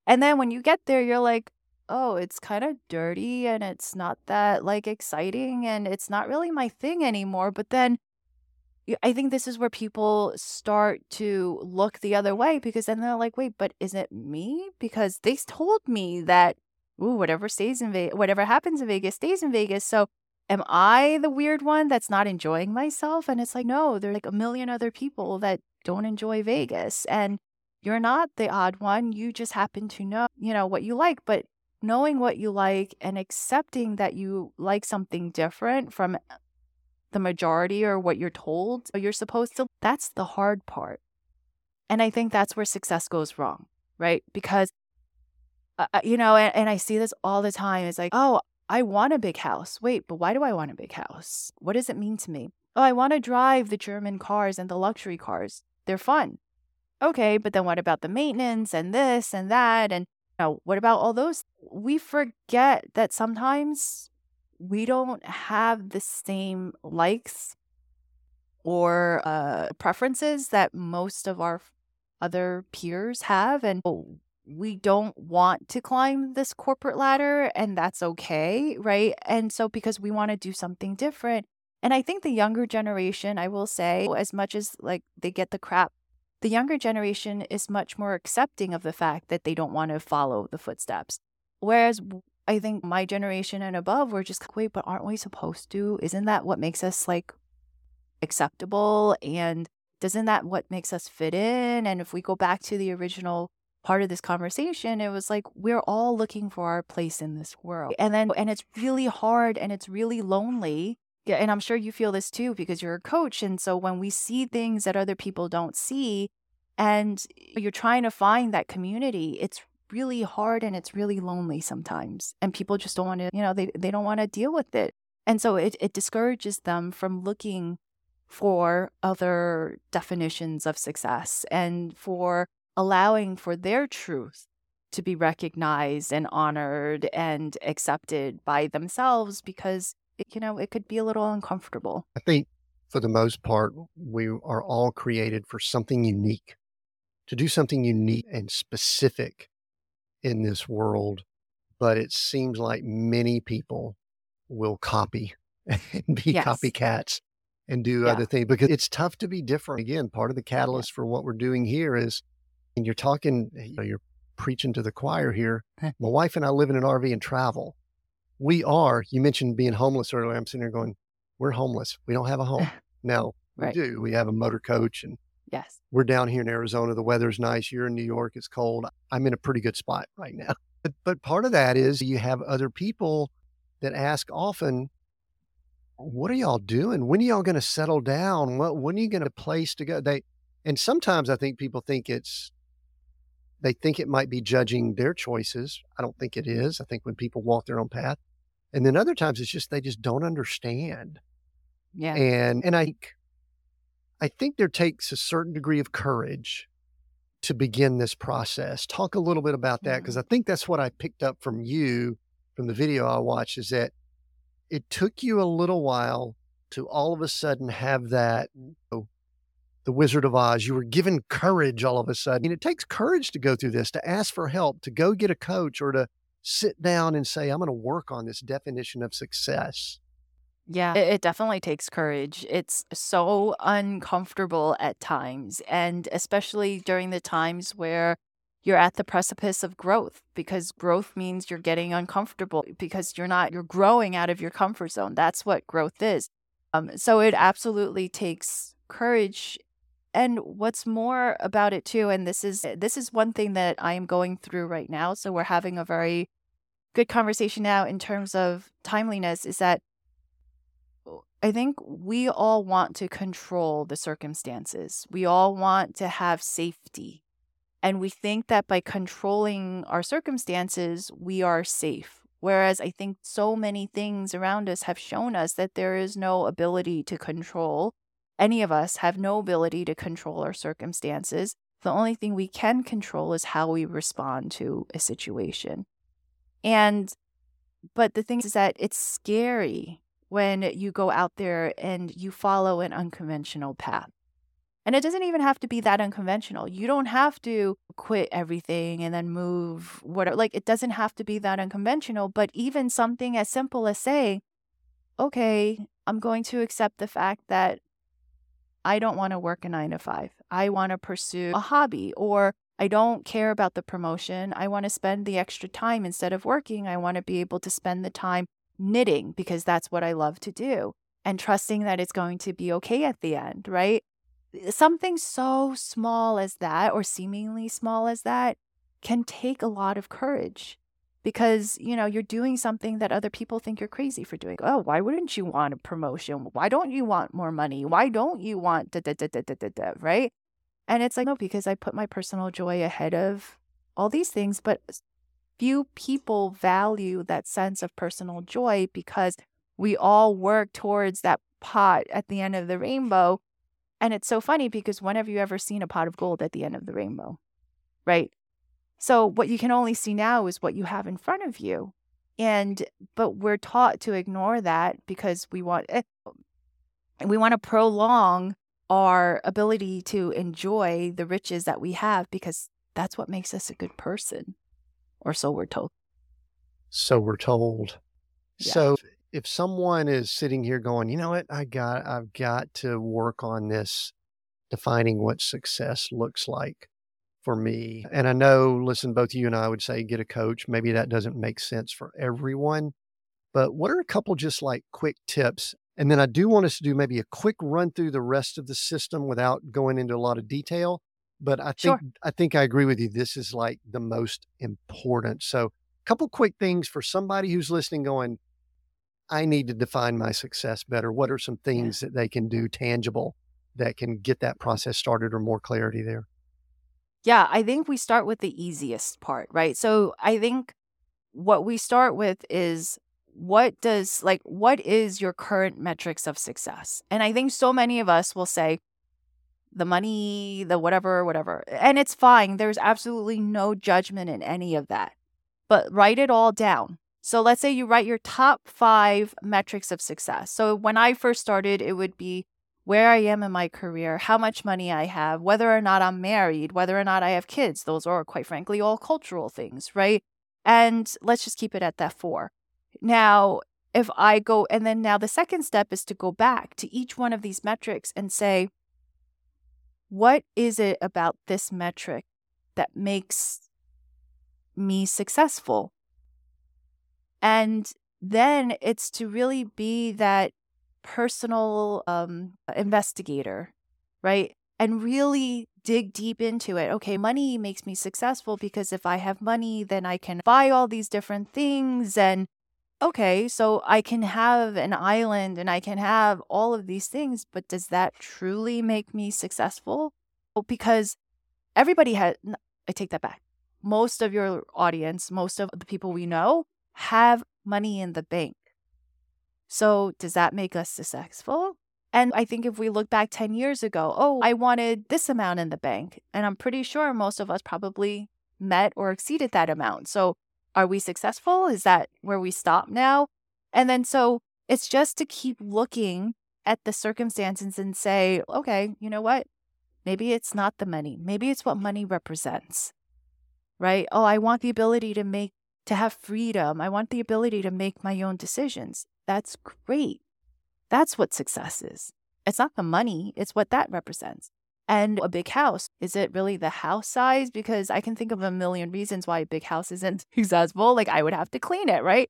And then when you get there, you're like, oh, it's kind of dirty and it's not that like exciting and it's not really my thing anymore. But then I think this is where people start to look the other way because then they're like, wait, but is it me? Because they told me that, ooh, whatever stays in Vegas, whatever happens in Vegas stays in Vegas. So am I the weird one that's not enjoying myself? And it's like, no, there's like a million other people that don't enjoy Vegas. And you're not the odd one. You just happen to know, you know, what you like. But knowing what you like and accepting that you like something different from the majority or what you're told you're supposed to, that's the hard part. And I think that's where success goes wrong, right? Because, uh, uh you know, and, and I see this all the time. It's like, oh, I want a big house. Wait, but why do I want a big house? What does it mean to me? Oh, I want to drive the German cars and the luxury cars. They're fun. Okay, but then what about the maintenance and this and that? And you know, what about all those? We forget that sometimes we don't have the same likes or uh, preferences that most of our other peers have. And we don't want to climb this corporate ladder, and that's okay, right? And so, because we want to do something different. And I think the younger generation, I will say, as much as like they get the crap the younger generation is much more accepting of the fact that they don't want to follow the footsteps. Whereas I think my generation and above were just, like, wait, but aren't we supposed to? Isn't that what makes us like acceptable? And doesn't that what makes us fit in? And if we go back to the original part of this conversation, it was like we're all looking for our place in this world. And then, and it's really hard and it's really lonely yeah, and I'm sure you feel this too because you're a coach. And so when we see things that other people don't see and you're trying to find that community, it's really hard and it's really lonely sometimes. And people just don't want to, you know, they, they don't want to deal with it. And so it, it discourages them from looking for other definitions of success and for allowing for their truth to be recognized and honored and accepted by themselves because you know, it could be a little uncomfortable. I think for the most part, we are all created for something unique, to do something unique and specific in this world. But it seems like many people will copy [LAUGHS] and be yes. copycats and do yeah. other things because it's tough to be different. Again, part of the catalyst yeah. for what we're doing here is, and you're talking, eh, you know, you're preaching to the choir here. My wife and I live in an RV and travel we are, you mentioned being homeless earlier. I'm sitting here going, we're homeless. We don't have a home. [LAUGHS] No, right. we do. We have a motor coach and yes, we're down here in Arizona. The weather's nice. You're in New York. It's cold. I'm in a pretty good spot right now. [LAUGHS] But, but part of that is you have other people that ask often, what are y'all doing? When are y'all going to settle down? What, when are you going to place to go? They, and sometimes I think people think it's they think it might be judging their choices. I don't think it is. I think when people walk their own path, and then other times it's just they just don't understand. Yeah. And and I I think there takes a certain degree of courage to begin this process. Talk a little bit about that because mm-hmm. I think that's what I picked up from you from the video I watched is that it took you a little while to all of a sudden have that you know, the Wizard of Oz. You were given courage all of a sudden. And it takes courage to go through this, to ask for help, to go get a coach or to sit down and say, I'm going to work on this definition of success? Yeah, it, it, definitely takes courage. It's so uncomfortable at times, and especially during the times where you're at the precipice of growth because growth means you're getting uncomfortable because you're not you're growing out of your comfort zone. That's what growth is. Um, so it absolutely takes courage and what's more about it too and this is this is one thing that i am going through right now so we're having a very good conversation now in terms of timeliness is that I think we all want to control the circumstances. We all want to have safety. And we think that by controlling our circumstances, we are safe. Whereas I think so many things around us have shown us that there is no ability to control. Any of us have no ability to control our circumstances. The only thing we can control is how we respond to a situation. And, but the thing is that it's scary when you go out there and you follow an unconventional path. And it doesn't even have to be that unconventional. You don't have to quit everything and then move whatever. Like it doesn't have to be that unconventional, but even something as simple as saying, okay, I'm going to accept the fact that I don't want to work a nine to five. I want to pursue a hobby or I don't care about the promotion. I want to spend the extra time instead of working. I want to be able to spend the time knitting because that's what I love to do and trusting that it's going to be okay at the end, right? something so small as that, or seemingly small as that, can take a lot of courage because you know you're doing something that other people think you're crazy for doing. Oh why wouldn't you want a promotion? Why don't you want more money? Why don't you want da da da da da da, da right? And it's like no because i put my personal joy ahead of all these things but few people value that sense of personal joy because we all work towards that pot at the end of the rainbow. And it's so funny because when have you ever seen a pot of gold at the end of the rainbow right so what you can only see now is what you have in front of you. And but we're taught to ignore that because we want eh, we want to prolong our ability to enjoy the riches that we have because that's what makes us a good person or so we're told. So we're told. Yeah. So if someone is sitting here going, you know what, I got I've got to work on this defining what success looks like for me. And I know, listen, both you and I would say get a coach. Maybe that doesn't make sense for everyone. But what are a couple just like quick tips? And then I do want us to do maybe a quick run through the rest of the system without going into a lot of detail. But I think sure. I think I agree with you. This is like the most important. So a couple quick things for somebody who's listening going, I need to define my success better. What are some things yeah. that they can do tangible that can get that process started or more clarity there? Yeah, I think we start with the easiest part, right? So I think what we start with is what does like what is your current metrics of success? And I think so many of us will say the money, the whatever, whatever. And it's fine. There's absolutely no judgment in any of that. But write it all down. So let's say you write your top 5 metrics of success. So when I first started, it would be where I am in my career, how much money I have, whether or not I'm married, whether or not I have kids. Those are, quite frankly, all cultural things, right? And let's just keep it at that four. Now, if I go, and then now the second step is to go back to each one of these metrics and say, what is it about this metric that makes me successful? And then it's to really be that personal um, investigator, right? And really dig deep into it. Okay, money makes me successful because if I have money, then I can buy all these different things. And okay, so I can have an island and I can have all of these things, but does that truly make me successful? Because everybody has, I take that back. Most of your audience, most of the people we know have money in the bank. So, does that make us successful? And I think if we look back 10 years ago, oh, I wanted this amount in the bank. And I'm pretty sure most of us probably met or exceeded that amount. So, are we successful? Is that where we stop now? And then, so it's just to keep looking at the circumstances and say, okay, you know what? Maybe it's not the money. Maybe it's what money represents, right? Oh, I want the ability to make, to have freedom. I want the ability to make my own decisions. That's great. That's what success is. It's not the money, it's what that represents. And a big house, is it really the house size? Because I can think of a million reasons why a big house isn't [LAUGHS] successful. Like I would have to clean it, right?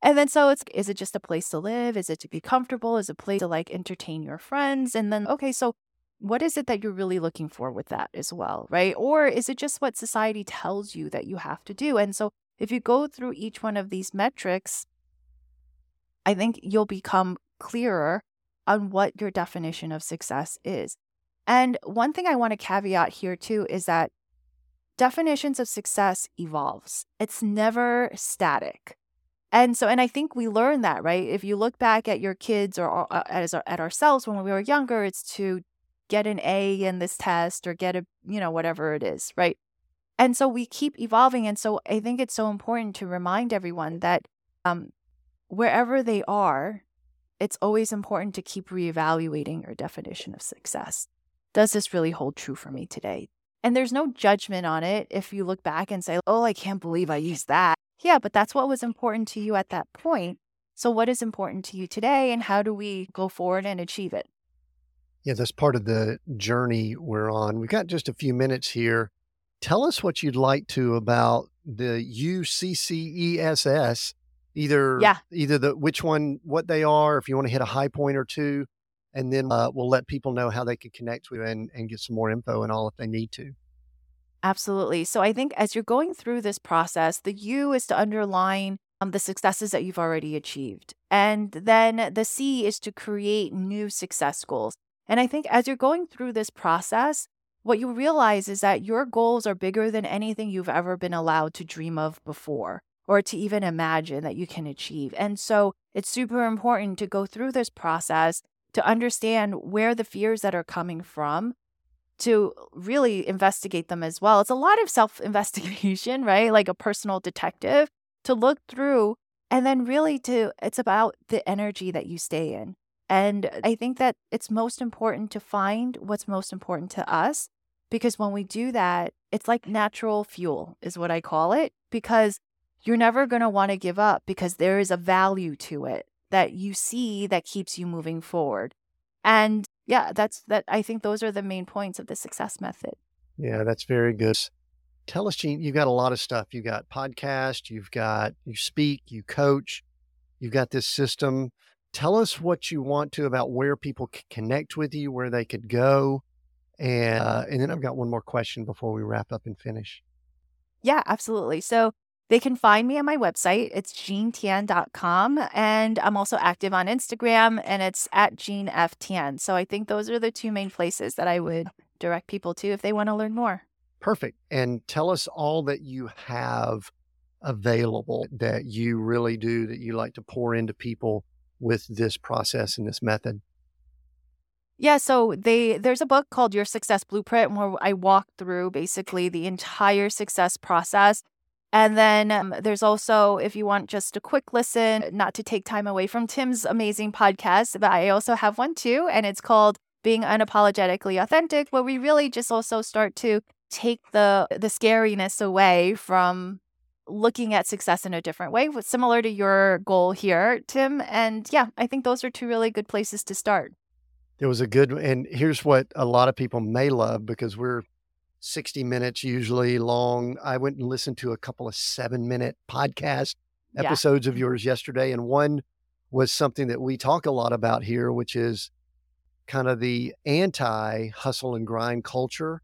And then so it's is it just a place to live? Is it to be comfortable? Is it a place to like entertain your friends? And then okay, so what is it that you're really looking for with that as well, right? Or is it just what society tells you that you have to do? And so if you go through each one of these metrics, I think you'll become clearer on what your definition of success is. And one thing I want to caveat here too is that definitions of success evolves. It's never static. And so and I think we learn that, right? If you look back at your kids or uh, as at ourselves when we were younger, it's to get an A in this test or get a, you know, whatever it is, right? And so we keep evolving and so I think it's so important to remind everyone that um wherever they are, it's always important to keep reevaluating your definition of success. Does this really hold true for me today? And there's no judgment on it if you look back and say, oh, I can't believe I used that. Yeah, but that's what was important to you at that point. So, what is important to you today, and how do we go forward and achieve it? Yeah, that's part of the journey we're on. We've got just a few minutes here. Tell us what you'd like to about the UCCESS either yeah either the which one what they are if you want to hit a high point or two and then uh, we'll let people know how they can connect with you and, and get some more info and all if they need to. Absolutely. So I think as you're going through this process, the U is to underline um, the successes that you've already achieved. And then the C is to create new success goals. And I think as you're going through this process, what you realize is that your goals are bigger than anything you've ever been allowed to dream of before or to even imagine that you can achieve. And so it's super important to go through this process to understand where the fears that are coming from to really investigate them as well. It's a lot of self investigation, [LAUGHS] right? Like a personal detective to look through and then really to it's about the energy that you stay in. And I think that it's most important to find what's most important to us because when we do that, it's like natural fuel, is what I call it, because you're never going to want to give up because there is a value to it that you see that keeps you moving forward. And yeah, that's that. I think those are the main points of the success method. Yeah, that's very good. Tell us, Jean, you've got a lot of stuff. You've got podcast, you've got, you speak, you coach, you've got this system. Tell us what you want to about where people can connect with you, where they could go. And, uh, and then I've got one more question before we wrap up and finish. Yeah, absolutely. So they can find me on my website. It's jeantien.com. And I'm also active on Instagram and it's at jeanftien. So I think those are the two main places that I would direct people to if they want to learn more. Perfect. And tell us all that you have available that you really do, that you like to pour into people with this process and this method. Yeah, so they there's a book called Your Success Blueprint where I walk through basically the entire success process. And then um, there's also, if you want just a quick listen, not to take time away from Tim's amazing podcast, but I also have one too, and it's called Being Unapologetically Authentic, where we really just also start to take the the scariness away from looking at success in a different way, similar to your goal here, Tim. And yeah, I think those are two really good places to start. It was a good, and here's what a lot of people may love because we're 60 minutes usually long. I went and listened to a couple of seven minute podcast episodes yeah. of mm-hmm. yours yesterday, and one was something that we talk a lot about here, which is kind of the anti hustle and grind culture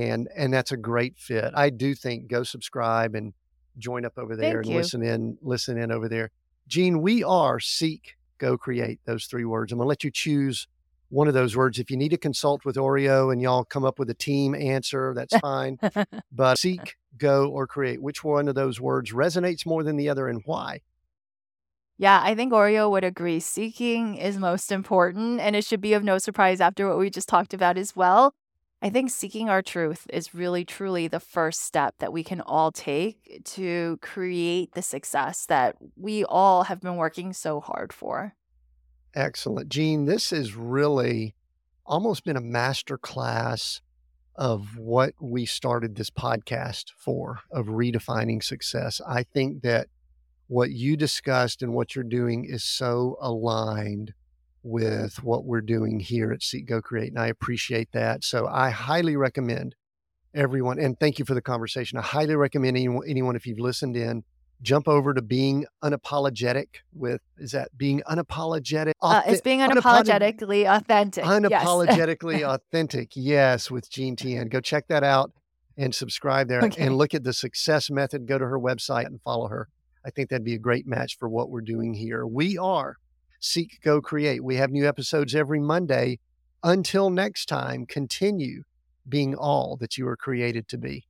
and and that's a great fit. I do think go subscribe and join up over there Thank and you. listen in, listen in over there. Jean, we are seek, go create those three words. I'm gonna let you choose one of those words. If you need to consult with Oreo and y'all come up with a team answer, that's [LAUGHS] fine. but seek, go, or create. Which one of those words resonates more than the other and why? Yeah, I think Oreo would agree. Seeking is most important, and it should be of no surprise after what we just talked about as well. I think seeking our truth is really truly the first step that we can all take to create the success that we all have been working so hard for. Excellent. Jean, this has really almost been a master class of what we started this podcast for, of redefining success. I think that what you discussed and what you're doing is so aligned with what we're doing here at Seek Go Create. And I appreciate that. So I highly recommend everyone, and thank you for the conversation. I highly recommend anyone, anyone if you've listened in, jump over to being unapologetic with is that being unapologetic uh, it's being unapologetically authentic [LAUGHS] unapologetically yes. authentic yes with jean tien go check that out and subscribe there okay. and look at the success method go to her website and follow her i think that'd be a great match for what we're doing here we are Seek, Go, Create. We have new episodes every Monday. Until next time, continue being all that you are created to be.